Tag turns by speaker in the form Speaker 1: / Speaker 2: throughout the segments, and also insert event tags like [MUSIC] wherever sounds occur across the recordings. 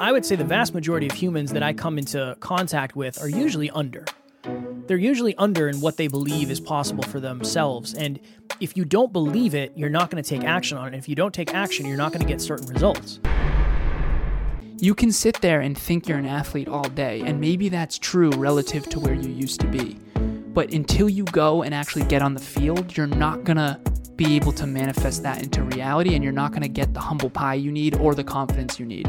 Speaker 1: I would say the vast majority of humans that I come into contact with are usually under. They're usually under in what they believe is possible for themselves. And if you don't believe it, you're not going to take action on it. If you don't take action, you're not going to get certain results.
Speaker 2: You can sit there and think you're an athlete all day, and maybe that's true relative to where you used to be. But until you go and actually get on the field, you're not going to be able to manifest that into reality, and you're not going to get the humble pie you need or the confidence you need.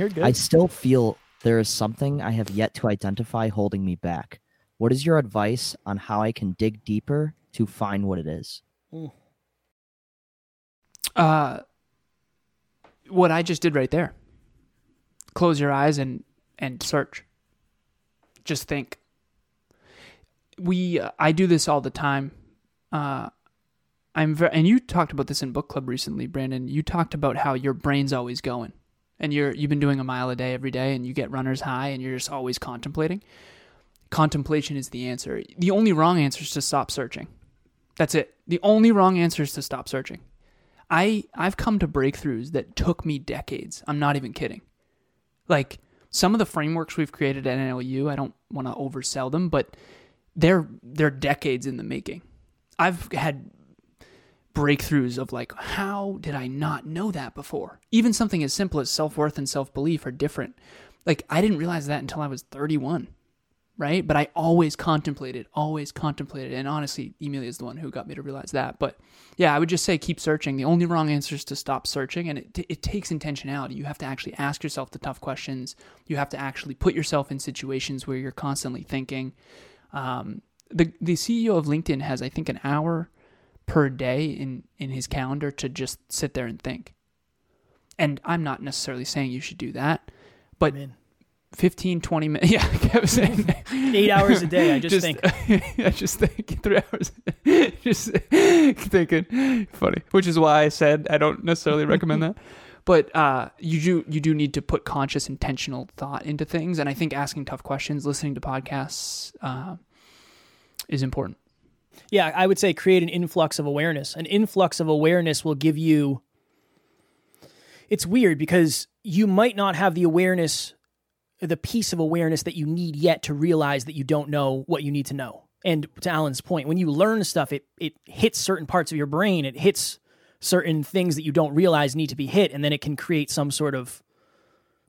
Speaker 1: You're good.
Speaker 3: I still feel there is something I have yet to identify holding me back. What is your advice on how I can dig deeper to find what it is?
Speaker 2: Uh, what I just did right there. Close your eyes and and search. Just think. We uh, I do this all the time. Uh, I'm very, and you talked about this in book club recently, Brandon. You talked about how your brain's always going, and you're you've been doing a mile a day every day, and you get runner's high, and you're just always contemplating. Contemplation is the answer. The only wrong answer is to stop searching. That's it. The only wrong answer is to stop searching. I I've come to breakthroughs that took me decades. I'm not even kidding. Like some of the frameworks we've created at NLU, I don't want to oversell them, but they're they're decades in the making. I've had breakthroughs of like how did I not know that before? Even something as simple as self-worth and self-belief are different. Like I didn't realize that until I was 31 right? But I always contemplated, always contemplated. And honestly, Emilia is the one who got me to realize that. But yeah, I would just say keep searching. The only wrong answer is to stop searching. And it, it takes intentionality. You have to actually ask yourself the tough questions. You have to actually put yourself in situations where you're constantly thinking. Um, the, the CEO of LinkedIn has, I think, an hour per day in, in his calendar to just sit there and think. And I'm not necessarily saying you should do that, but 15, 20 minutes. [LAUGHS] Yeah, Kev was saying
Speaker 1: eight hours a day. I just,
Speaker 2: just
Speaker 1: think. [LAUGHS]
Speaker 2: I just think [LAUGHS] three hours. just thinking, funny. Which is why I said I don't necessarily recommend that. But uh, you do you do need to put conscious, intentional thought into things, and I think asking tough questions, listening to podcasts, uh, is important.
Speaker 1: Yeah, I would say create an influx of awareness. An influx of awareness will give you. It's weird because you might not have the awareness the piece of awareness that you need yet to realize that you don't know what you need to know. And to Alan's point, when you learn stuff, it it hits certain parts of your brain. It hits certain things that you don't realize need to be hit, and then it can create some sort of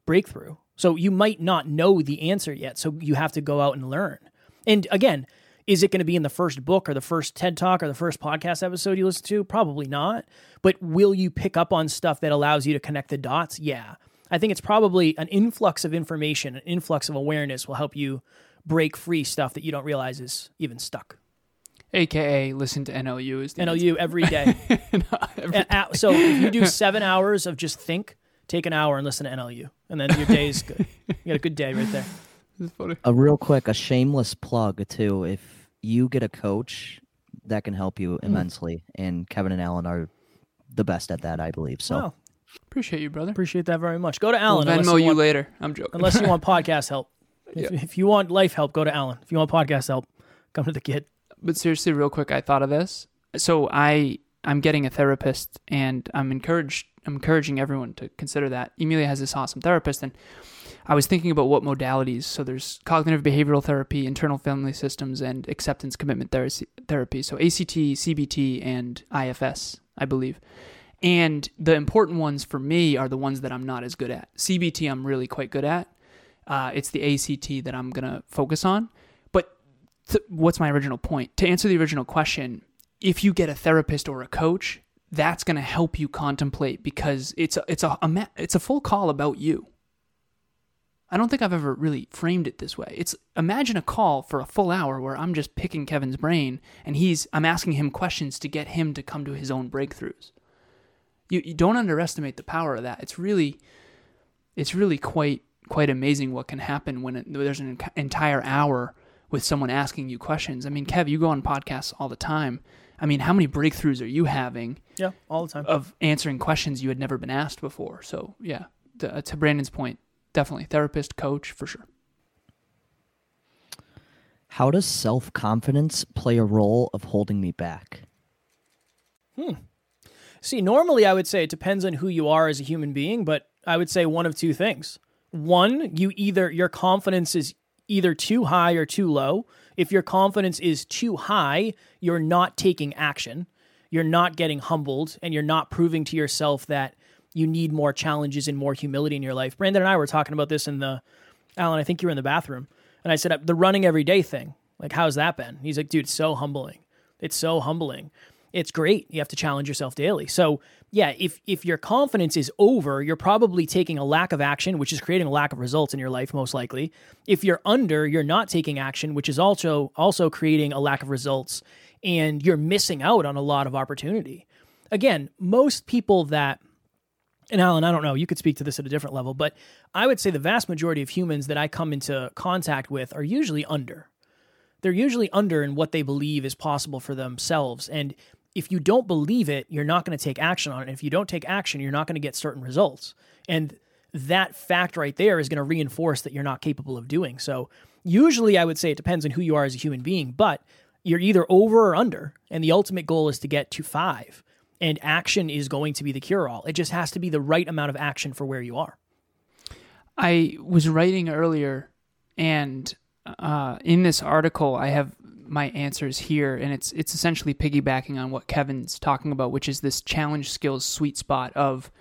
Speaker 1: breakthrough. So you might not know the answer yet. So you have to go out and learn. And again, is it going to be in the first book or the first TED talk or the first podcast episode you listen to? Probably not. But will you pick up on stuff that allows you to connect the dots? Yeah. I think it's probably an influx of information, an influx of awareness will help you break free stuff that you don't realize is even stuck.
Speaker 2: AKA listen to NLU is the
Speaker 1: NLU every day. [LAUGHS]
Speaker 2: No, every
Speaker 1: And, uh, so if you do seven hours of just think, take an hour and listen to NLU, and then your day is good. You got a good day right there.
Speaker 2: It's funny.
Speaker 3: A real quick, a shameless plug too. If you get a coach, that can help you hmm. immensely. And Kevin and Alan are the best at that, I believe. So
Speaker 1: Wow,
Speaker 2: Appreciate you, brother.
Speaker 1: appreciate that very much. Go to
Speaker 2: We'll
Speaker 1: Alan. unless
Speaker 2: Venmo you
Speaker 1: want-
Speaker 2: later. I'm joking.
Speaker 1: unless you want [LAUGHS] podcast help. If,
Speaker 2: Yeah.
Speaker 1: if you want life help, go to Alan. If you want podcast help, come to the kid.
Speaker 2: but seriously, real quick, I thought of this. So I I'm getting a therapist, and I'm encouraged. I'm encouraging everyone to consider that. Emilia has this awesome therapist, and I was thinking about what modalities. So there's cognitive behavioral therapy, internal family systems, and acceptance commitment ther- therapy. So ACT, CBT, and IFS, I believe. And the important ones for me are the ones that I'm not as good at. CBT, I'm really quite good at. Uh, it's the ACT that I'm gonna focus on. But th- what's my original point? To answer the original question, if you get a therapist or a coach, that's going to help you contemplate because it's a, it's a, it's a full call about you. I don't think I've ever really framed it this way. It's imagine a call for a full hour where I'm just picking Kevin's brain and he's I'm asking him questions to get him to come to his own breakthroughs. You, you don't underestimate the power of that. It's really, it's really quite quite amazing what can happen when it, there's an entire hour with someone asking you questions. I mean, Kev, you go on podcasts all the time. I mean, how many breakthroughs are you having?
Speaker 1: Yeah, all the time.
Speaker 2: Of answering questions you had never been asked before. So, yeah, to, uh, to Brandon's point, definitely therapist, coach, for sure.
Speaker 3: How does self confidence play a role of holding me back?
Speaker 1: Hmm. See, normally I would say it depends on who you are as a human being, but I would say one of two things. One, you either your confidence is either too high or too low. If your confidence is too high, you're not taking action. You're not getting humbled and you're not proving to yourself that you need more challenges and more humility in your life. Brandon and I were talking about this in the Alan, I think you were in the bathroom. And I said uh, the running every day thing. Like how's that been? He's like, "Dude, it's so humbling. It's so humbling." it's great. You have to challenge yourself daily. So, yeah, if if your confidence is over, you're probably taking a lack of action, which is creating a lack of results in your life most likely. If you're under, you're not taking action, which is also also creating a lack of results and you're missing out on a lot of opportunity. Again, most people that and Alan, I don't know, you could speak to this at a different level, but I would say the vast majority of humans that I come into contact with are usually under. They're usually under in what they believe is possible for themselves. And if you don't believe it, you're not going to take action on it. And if you don't take action, you're not going to get certain results. And that fact right there is going to reinforce that you're not capable of doing. So, usually I would say it depends on who you are as a human being, but you're either over or under. And the ultimate goal is to get to five. And action is going to be the cure all. It just has to be the right amount of action for where you are.
Speaker 2: I was writing earlier, and uh, in this article, I have my answers here, and it's it's essentially piggybacking on what Kevin's talking about, which is this challenge skills sweet spot of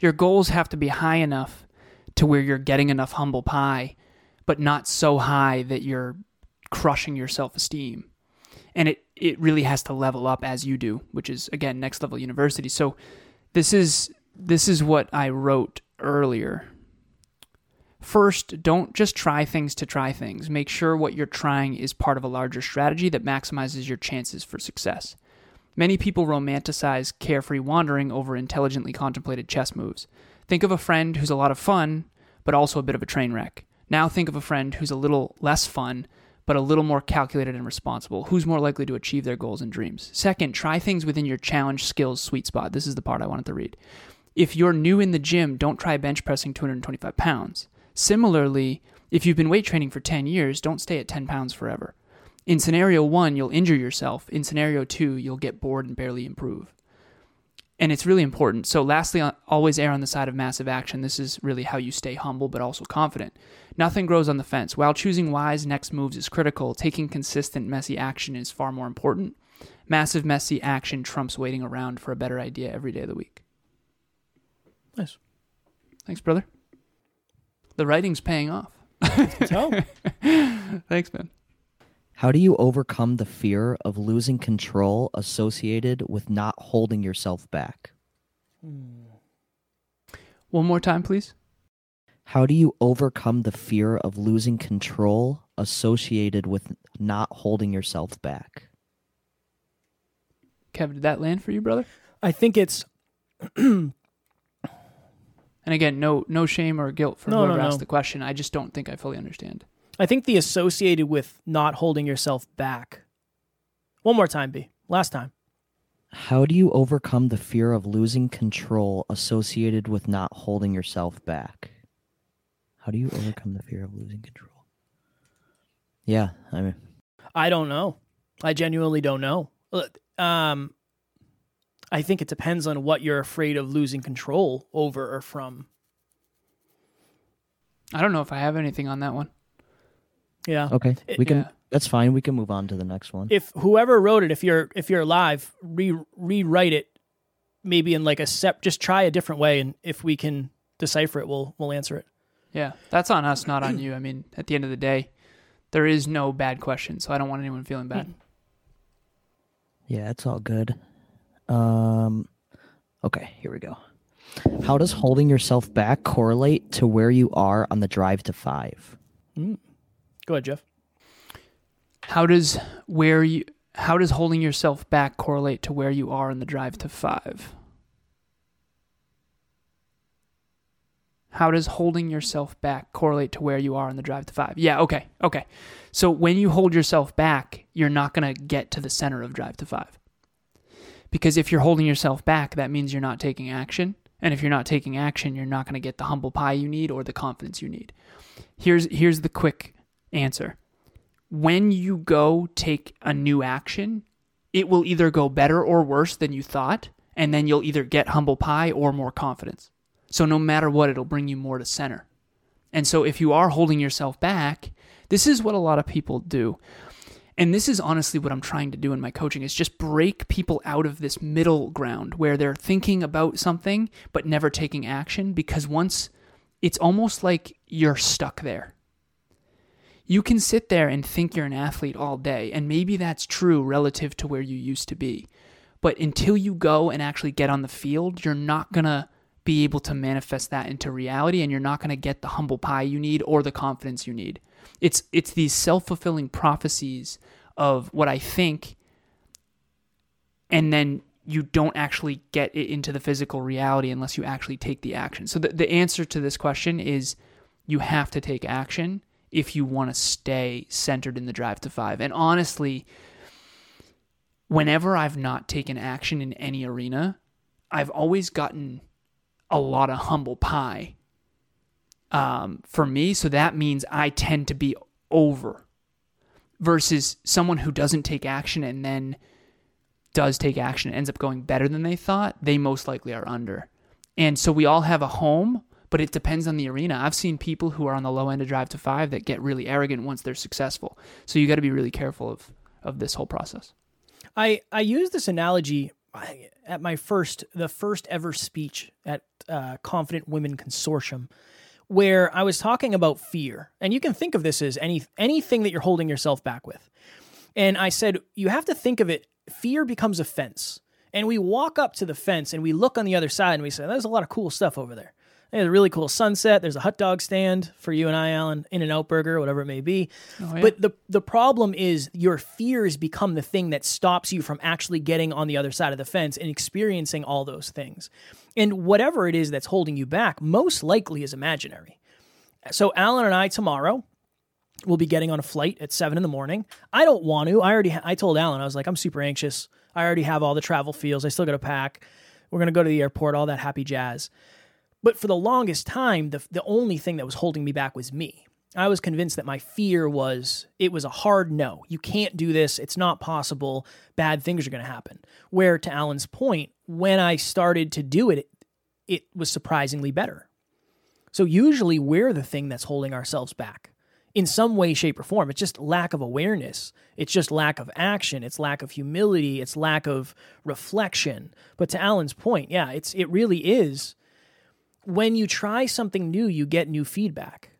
Speaker 2: your goals have to be high enough to where you're getting enough humble pie, but not so high that you're crushing your self esteem. And it, it really has to level up as you do, which is again next level university. So this is this is what I wrote earlier First, don't just try things to try things. Make sure what you're trying is part of a larger strategy that maximizes your chances for success. Many people romanticize carefree wandering over intelligently contemplated chess moves. Think of a friend who's a lot of fun, but also a bit of a train wreck. Now think of a friend who's a little less fun, but a little more calculated and responsible. Who's more likely to achieve their goals and dreams? Second, try things within your challenge skills sweet spot. This is the part I wanted to read. If you're new in the gym, don't try bench pressing 225 pounds. Similarly, if you've been weight training for 10 years, don't stay at 10 pounds forever. In scenario one, you'll injure yourself. In scenario two, you'll get bored and barely improve. And it's really important. So, lastly, uh, always err on the side of massive action. This is really how you stay humble but also confident. Nothing grows on the fence. While choosing wise next moves is critical, taking consistent, messy action is far more important. Massive, messy action trumps waiting around for a better idea every day of the week.
Speaker 1: Nice.
Speaker 2: Thanks, brother. The writing's paying off. [LAUGHS] Thanks, man.
Speaker 3: How do you overcome the fear of losing control associated with not holding yourself back? Hmm.
Speaker 2: One more time, please.
Speaker 3: How do you overcome the fear of losing control associated with not holding yourself back?
Speaker 2: Kevin, did that land for you, brother?
Speaker 1: I think it's [CLEARS THROAT]
Speaker 2: And again, no no shame or guilt for
Speaker 1: No,
Speaker 2: whoever
Speaker 1: no, no.
Speaker 2: asked the question. I just don't think I fully understand.
Speaker 1: I think the associated with not holding yourself back. One more time, B. Last time.
Speaker 3: How do you overcome the fear of losing control associated with not holding yourself back? How do you overcome the fear of losing control? Yeah, I mean,
Speaker 1: I don't know. I genuinely don't know. Um, I think it depends on what you're afraid of losing control over or from.
Speaker 2: I don't know if I have anything on that one.
Speaker 1: Yeah.
Speaker 3: okay,
Speaker 1: It-
Speaker 3: we can.
Speaker 2: yeah.
Speaker 3: That's fine. We can move on to the next one.
Speaker 1: If whoever wrote it, if you're if you're alive, re rewrite it, maybe in like a sep. Just try a different way, and if we can decipher it, we'll we'll answer it.
Speaker 2: Yeah, that's on us, not on you. I mean, at the end of the day, there is no bad question, so I don't want anyone feeling bad.
Speaker 3: Yeah, it's all good. Um, okay, here we go. How does holding yourself back correlate to where you are on the drive to five?
Speaker 1: Go ahead, Jeff.
Speaker 2: How does where you how does holding yourself back correlate to where you are in the drive to five? How does holding yourself back correlate to where you are in the drive to five? Yeah, okay, okay. So when you hold yourself back, you're not going to get to the center of drive to five. Because if you're holding yourself back, that means you're not taking action. And if you're not taking action, you're not going to get the humble pie you need or the confidence you need. Here's here's the quick answer. When you go take a new action, it will either go better or worse than you thought, and then you'll either get humble pie or more confidence. So no matter what, it'll bring you more to center. And so if you are holding yourself back, this is what a lot of people do. And this is honestly what I'm trying to do in my coaching is just break people out of this middle ground where they're thinking about something but never taking action because once it's almost like you're stuck there. You can sit there and think you're an athlete all day, and maybe that's true relative to where you used to be. But until you go and actually get on the field, you're not going to be able to manifest that into reality and you're not going to get the humble pie you need or the confidence you need. It's it's these self-fulfilling prophecies of what I think and then you don't actually get it into the physical reality unless you actually take the action. So the, the answer to this question is you have to take action if you want to stay centered in the drive to five. And honestly, whenever I've not taken action in any arena, I've always gotten a lot of humble pie um, for me. So that means I tend to be over versus someone who doesn't take action and then does take action ends up going better than they thought. They most likely are under. And so we all have a home, but it depends on the arena. I've seen people who are on the low end of drive to five that get really arrogant once they're successful. So you got to be really careful of of this whole process.
Speaker 1: I I use this analogy at my first the first ever speech at uh, Confident Women Consortium where I was talking about fear. And you can think of this as any anything that you're holding yourself back with. And I said you have to think of it fear becomes a fence. And we walk up to the fence and we look on the other side and we say there's a lot of cool stuff over there. There's a really cool sunset. There's a hot dog stand for you and I, Alan, In and Out Burger, whatever it may be. Oh, yeah. But the the problem is your fears become the thing that stops you from actually getting on the other side of the fence and experiencing all those things. And whatever it is that's holding you back, most likely is imaginary. So Alan and I tomorrow will be getting on a flight at seven in the morning. I don't want to. I already. Ha- I told Alan I was like, I'm super anxious. I already have all the travel feels. I still got to pack. We're gonna go to the airport. All that happy jazz. But for the longest time, the, the only thing that was holding me back was me. I was convinced that my fear was it was a hard no. You can't do this. It's not possible. Bad things are going to happen. Where, to Alan's point, when I started to do it, it, was surprisingly better. So, usually, we're the thing that's holding ourselves back in some way, shape, or form. It's just lack of awareness. It's just lack of action. It's lack of humility. It's lack of reflection. But to Alan's point, yeah, it's it really is when you try something new, you get new feedback.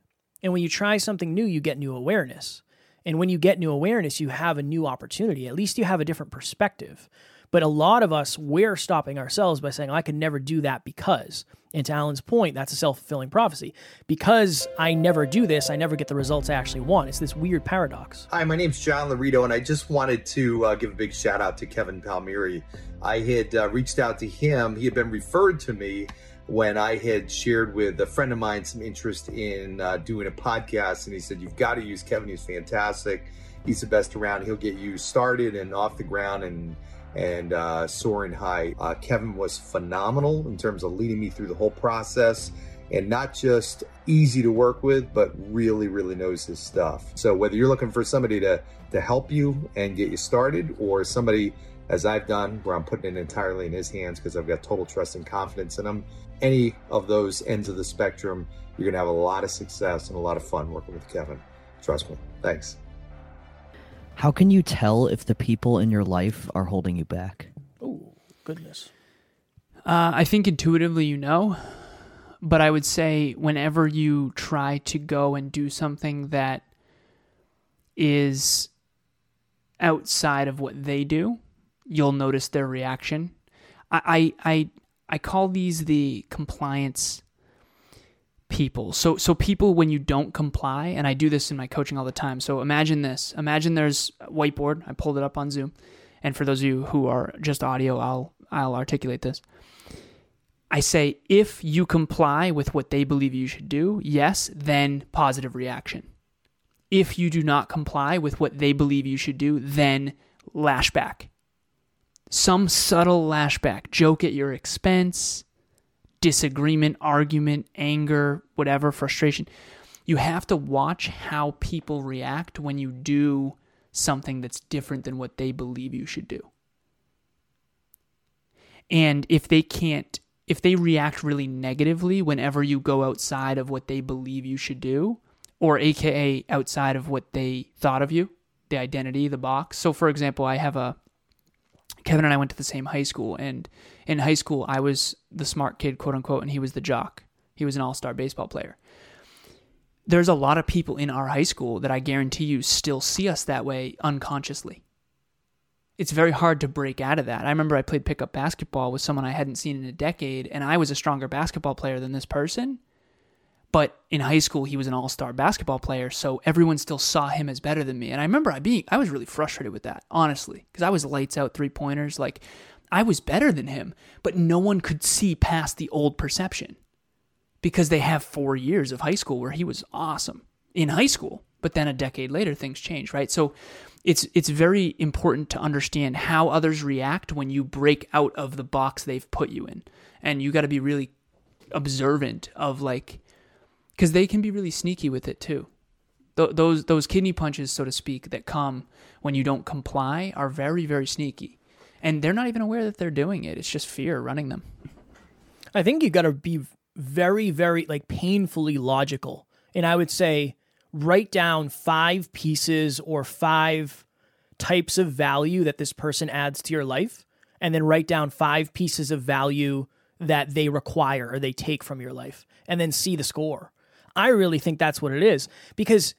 Speaker 1: And when you try something new, you get new awareness. And when you get new awareness, you have a new opportunity. At least you have a different perspective. But a lot of us, we're stopping ourselves by saying, I can never do that because. And to Alan's point, that's a self fulfilling prophecy. Because I never do this, I never get the results I actually want. It's this weird paradox.
Speaker 4: Hi, my name's John Larito, and I just wanted to uh, give a big shout out to Kevin Palmieri. I had uh, reached out to him, he had been referred to me when I had shared with a friend of mine some interest in uh, doing a podcast, and he said, You've got to use Kevin. He's fantastic. He's the best around. He'll get you started and off the ground and and uh, soaring high. Uh, Kevin was phenomenal in terms of leading me through the whole process and not just easy to work with, but really, really knows his stuff. So whether you're looking for somebody to to help you and get you started, or somebody as I've done, where I'm putting it entirely in his hands because I've got total trust and confidence in him. Any of those ends of the spectrum, you're going to have a lot of success and a lot of fun working with Kevin. Trust me. Thanks.
Speaker 3: How can you tell if the people in your life are holding you back?
Speaker 1: Oh, goodness.
Speaker 2: Uh, I think intuitively you know, but I would say whenever you try to go and do something that is outside of what they do, you'll notice their reaction. I I I call these the compliance people. So so people when you don't comply, and I do this in my coaching all the time. So imagine this. Imagine there's whiteboard. I pulled it up on Zoom. And for those of you who are just audio, I'll I'll articulate this. I say if you comply with what they believe you should do, yes, then positive reaction. If you do not comply with what they believe you should do, then lashback. Some subtle lashback, joke at your expense, disagreement, argument, anger, whatever, frustration. You have to watch how people react when you do something that's different than what they believe you should do. And if they can't, if they react really negatively whenever you go outside of what they believe you should do, or AKA outside of what they thought of you, the identity, the box. So, for example, I have a Kevin and I went to the same high school, and in high school, I was the smart kid, quote unquote, and he was the jock. He was an all star baseball player. There's a lot of people in our high school that I guarantee you still see us that way unconsciously. It's very hard to break out of that. I remember I played pickup basketball with someone I hadn't seen in a decade, and I was a stronger basketball player than this person. But in high school, he was an all-star basketball player, so everyone still saw him as better than me. And I remember I being, I was really frustrated with that, honestly, because I was lights out three pointers. Like I was better than him, but no one could see past the old perception because they have four years of high school where he was awesome in high school. But then a decade later, things change, right? So it's it's very important to understand how others react when you break out of the box they've put you in, and you got to be really observant of like because they can be really sneaky with it too. Th- those those kidney punches, so to speak, that come when you don't comply are very very sneaky, and they're not even aware that they're doing it. It's just fear running them.
Speaker 1: I think you got to be very, very like painfully logical, and I would say write down five pieces or five types of value that this person adds to your life, and then write down five pieces of value that they require or they take from your life, and then see the score. I really think that's what it is because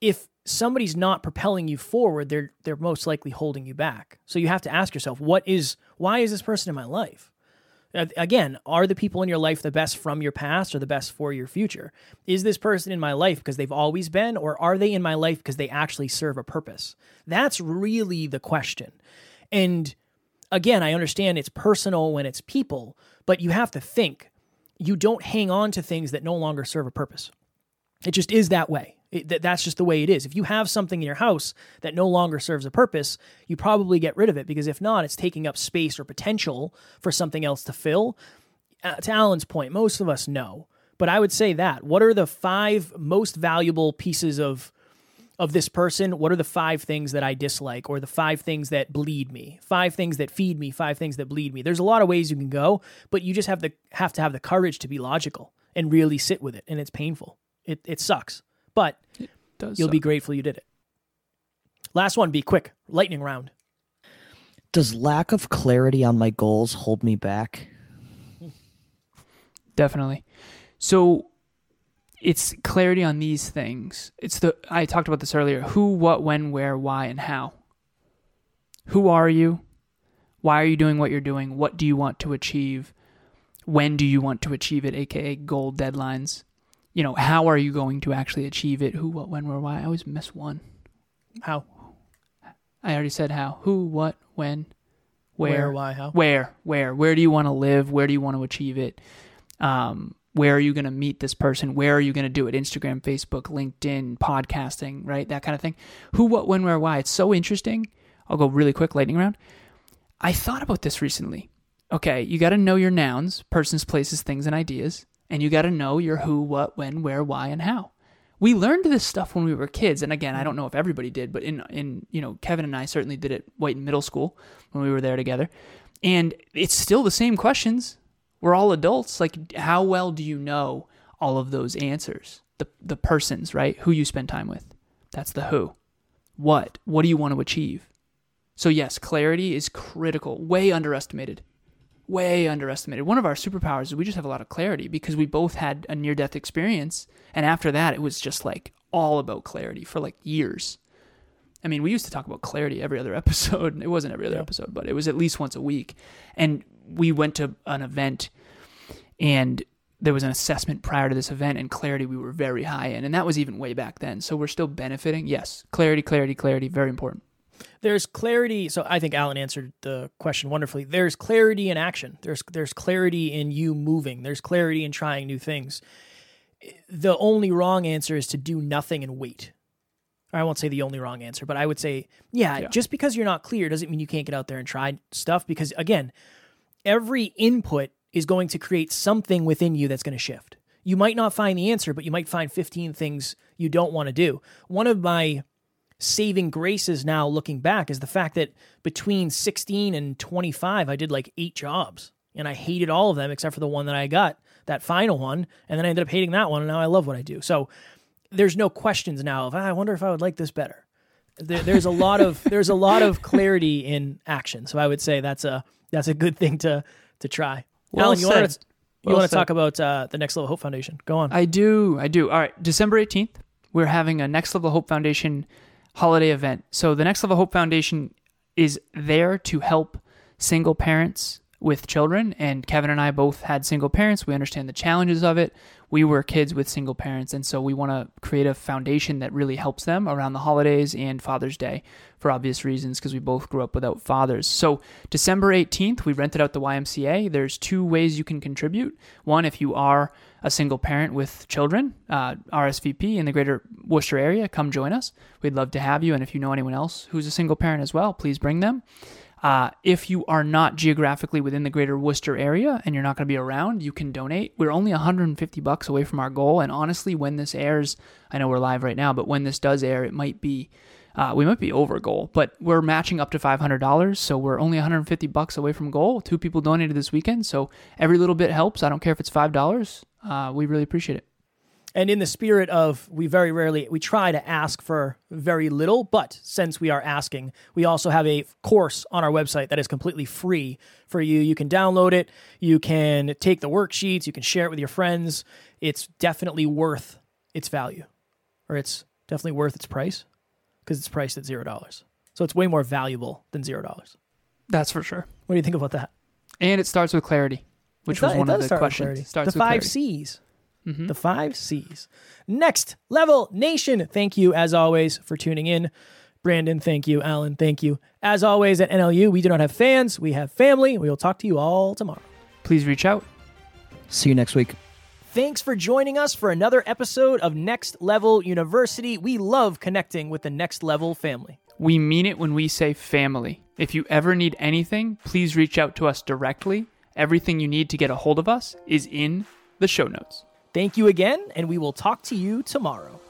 Speaker 1: if somebody's not propelling you forward, they're they're most likely holding you back. So you have to ask yourself, what is why is this person in my life? Again, are the people in your life the best from your past or the best for your future? Is this person in my life because they've always been, or are they in my life because they actually serve a purpose? That's really the question. And again, I understand it's personal when it's people, but you have to think you don't hang on to things that no longer serve a purpose. It just is that way. It, that's just the way it is. If you have something in your house that no longer serves a purpose, you probably get rid of it because if not, it's taking up space or potential for something else to fill. Uh, to Alan's point, most of us know, but I would say that. What are the five most valuable pieces of of this person? What are the five things that I dislike, or the five things that bleed me? Five things that feed me. Five things that bleed me. There's a lot of ways you can go, but you just have to have to have the courage to be logical and really sit with it, and it's painful. It it sucks, but
Speaker 2: It does.
Speaker 1: you'll be grateful you did it. Last one, be quick. Lightning round.
Speaker 3: Does lack of clarity on my goals hold me back?
Speaker 2: definitely. So it's clarity on these things. It's the I talked about this earlier. Who, what, when, where, why, and how. Who are you? Why are you doing what you're doing? What do you want to achieve? When do you want to achieve it, aka goal deadlines? You know, how are you going to actually achieve it? Who, what, when, where, why? I always miss one.
Speaker 1: How?
Speaker 2: I already said how. Who, what, when, where,
Speaker 1: Where? Why? How?
Speaker 2: where where where do you want to live where do you want to achieve it um, where are you going to meet this person? Where are you going to do it? Instagram facebook linkedin podcasting right? That kind of thing. Who what when where why? It's so interesting. I'll go really quick lightning round. I thought about this recently. Okay you got to know your nouns persons places things and ideas and you got to know your who what when where why and how. We learned this stuff when we were kids and again i don't know if everybody did but in in you know kevin and i certainly did it white in middle school when we were there together. And it's still the same questions we're all adults like how well do you know all of those answers the the persons right who you spend time with that's the who what what do you want to achieve so yes clarity is critical way underestimated way underestimated. One of our superpowers is we just have a lot of clarity because we both had a near death experience. And after that, it was just like all about clarity for like years. I mean, we used to talk about clarity every other [LAUGHS] episode. It wasn't every other
Speaker 1: Yeah.
Speaker 2: episode, but it was at least once a week. And we went to an event and there was an assessment prior to this event and clarity we were very high in. And that was even way back then. So we're still benefiting. Yes, clarity, clarity, clarity, very important.
Speaker 1: there's clarity. So I think Alan answered the question wonderfully. There's clarity in action. There's there's clarity in you moving. There's clarity in trying new things. The only wrong answer is to do nothing and wait. I won't say the only wrong answer, but I would say, yeah,
Speaker 2: Yeah.
Speaker 1: just because you're not clear doesn't mean you can't get out there and try stuff. Because again, every input is going to create something within you that's going to shift. You might not find the answer, but you might find 15 things you don't want to do. One of my saving graces now looking back is the fact that between 16 and 25 I did like 8 jobs and I hated all of them except for the one that I got, that final one, and then I ended up hating that one and now I love what I do. So there's no questions now of "Ah, I wonder if I would like this better. There, there's a lot of there's a lot of clarity in action. So I would say that's a that's a good thing to to try.
Speaker 2: Well
Speaker 1: Alan, you want to you
Speaker 2: Well
Speaker 1: want to talk about uh, the Next Level Hope Foundation? Go on.
Speaker 2: I do. I do. All right. December 18th, we're having a Next Level Hope Foundation holiday event. So, the Next Level Hope Foundation is there to help single parents with children. And Kevin and I both had single parents. We understand the challenges of it. We were kids with single parents. And so, we want to create a foundation that really helps them around the holidays and Father's Day for obvious reasons because we both grew up without fathers. So, December 18th, we rented out the YMCA. There's two ways you can contribute. One, if you are a single parent with children, uh, RSVP in the greater Worcester area, come join us. We'd love to have you. And if you know anyone else who's a single parent as well, please bring them. Uh, if you are not geographically within the greater Worcester area and you're not going to be around, you can donate. We're only 150 bucks away from our goal. And honestly, when this airs, I know we're live right now, but when this does air, it might be uh, we might be over goal, but we're matching up to $500. So we're only 150 bucks away from goal. Two people donated this weekend. So every little bit helps. I don't care if it's $5. Uh, we really appreciate it.
Speaker 1: And in the spirit of we very rarely we try to ask for very little, but since we are asking, we also have a course on our website that is completely free for you. You can download it, you can take the worksheets, you can share it with your friends. It's definitely worth its value. Or it's definitely worth its price because it's priced at zero dollars. So it's way more valuable than zero dollars.
Speaker 2: That's for sure.
Speaker 1: What do you think about that?
Speaker 2: And it starts with clarity, which was one of the questions.
Speaker 1: clarity.
Speaker 2: Starts
Speaker 1: the
Speaker 2: with
Speaker 1: five
Speaker 2: clarity.
Speaker 1: C's.
Speaker 2: Mhm.
Speaker 1: The five C's. Next level nation. Thank you as always for tuning in. Brandon, thank you. Alan, thank you. As always at NLU, we do not have fans, we have family. We will talk to you all tomorrow.
Speaker 2: Please reach out.
Speaker 3: See you next week.
Speaker 1: Thanks for joining us for another episode of Next Level University. We love connecting with the Next Level family.
Speaker 2: We mean it when we say family. If you ever need anything, please reach out to us directly. Everything you need to get a hold of us is in the show notes.
Speaker 1: Thank you again, and we will talk to you tomorrow.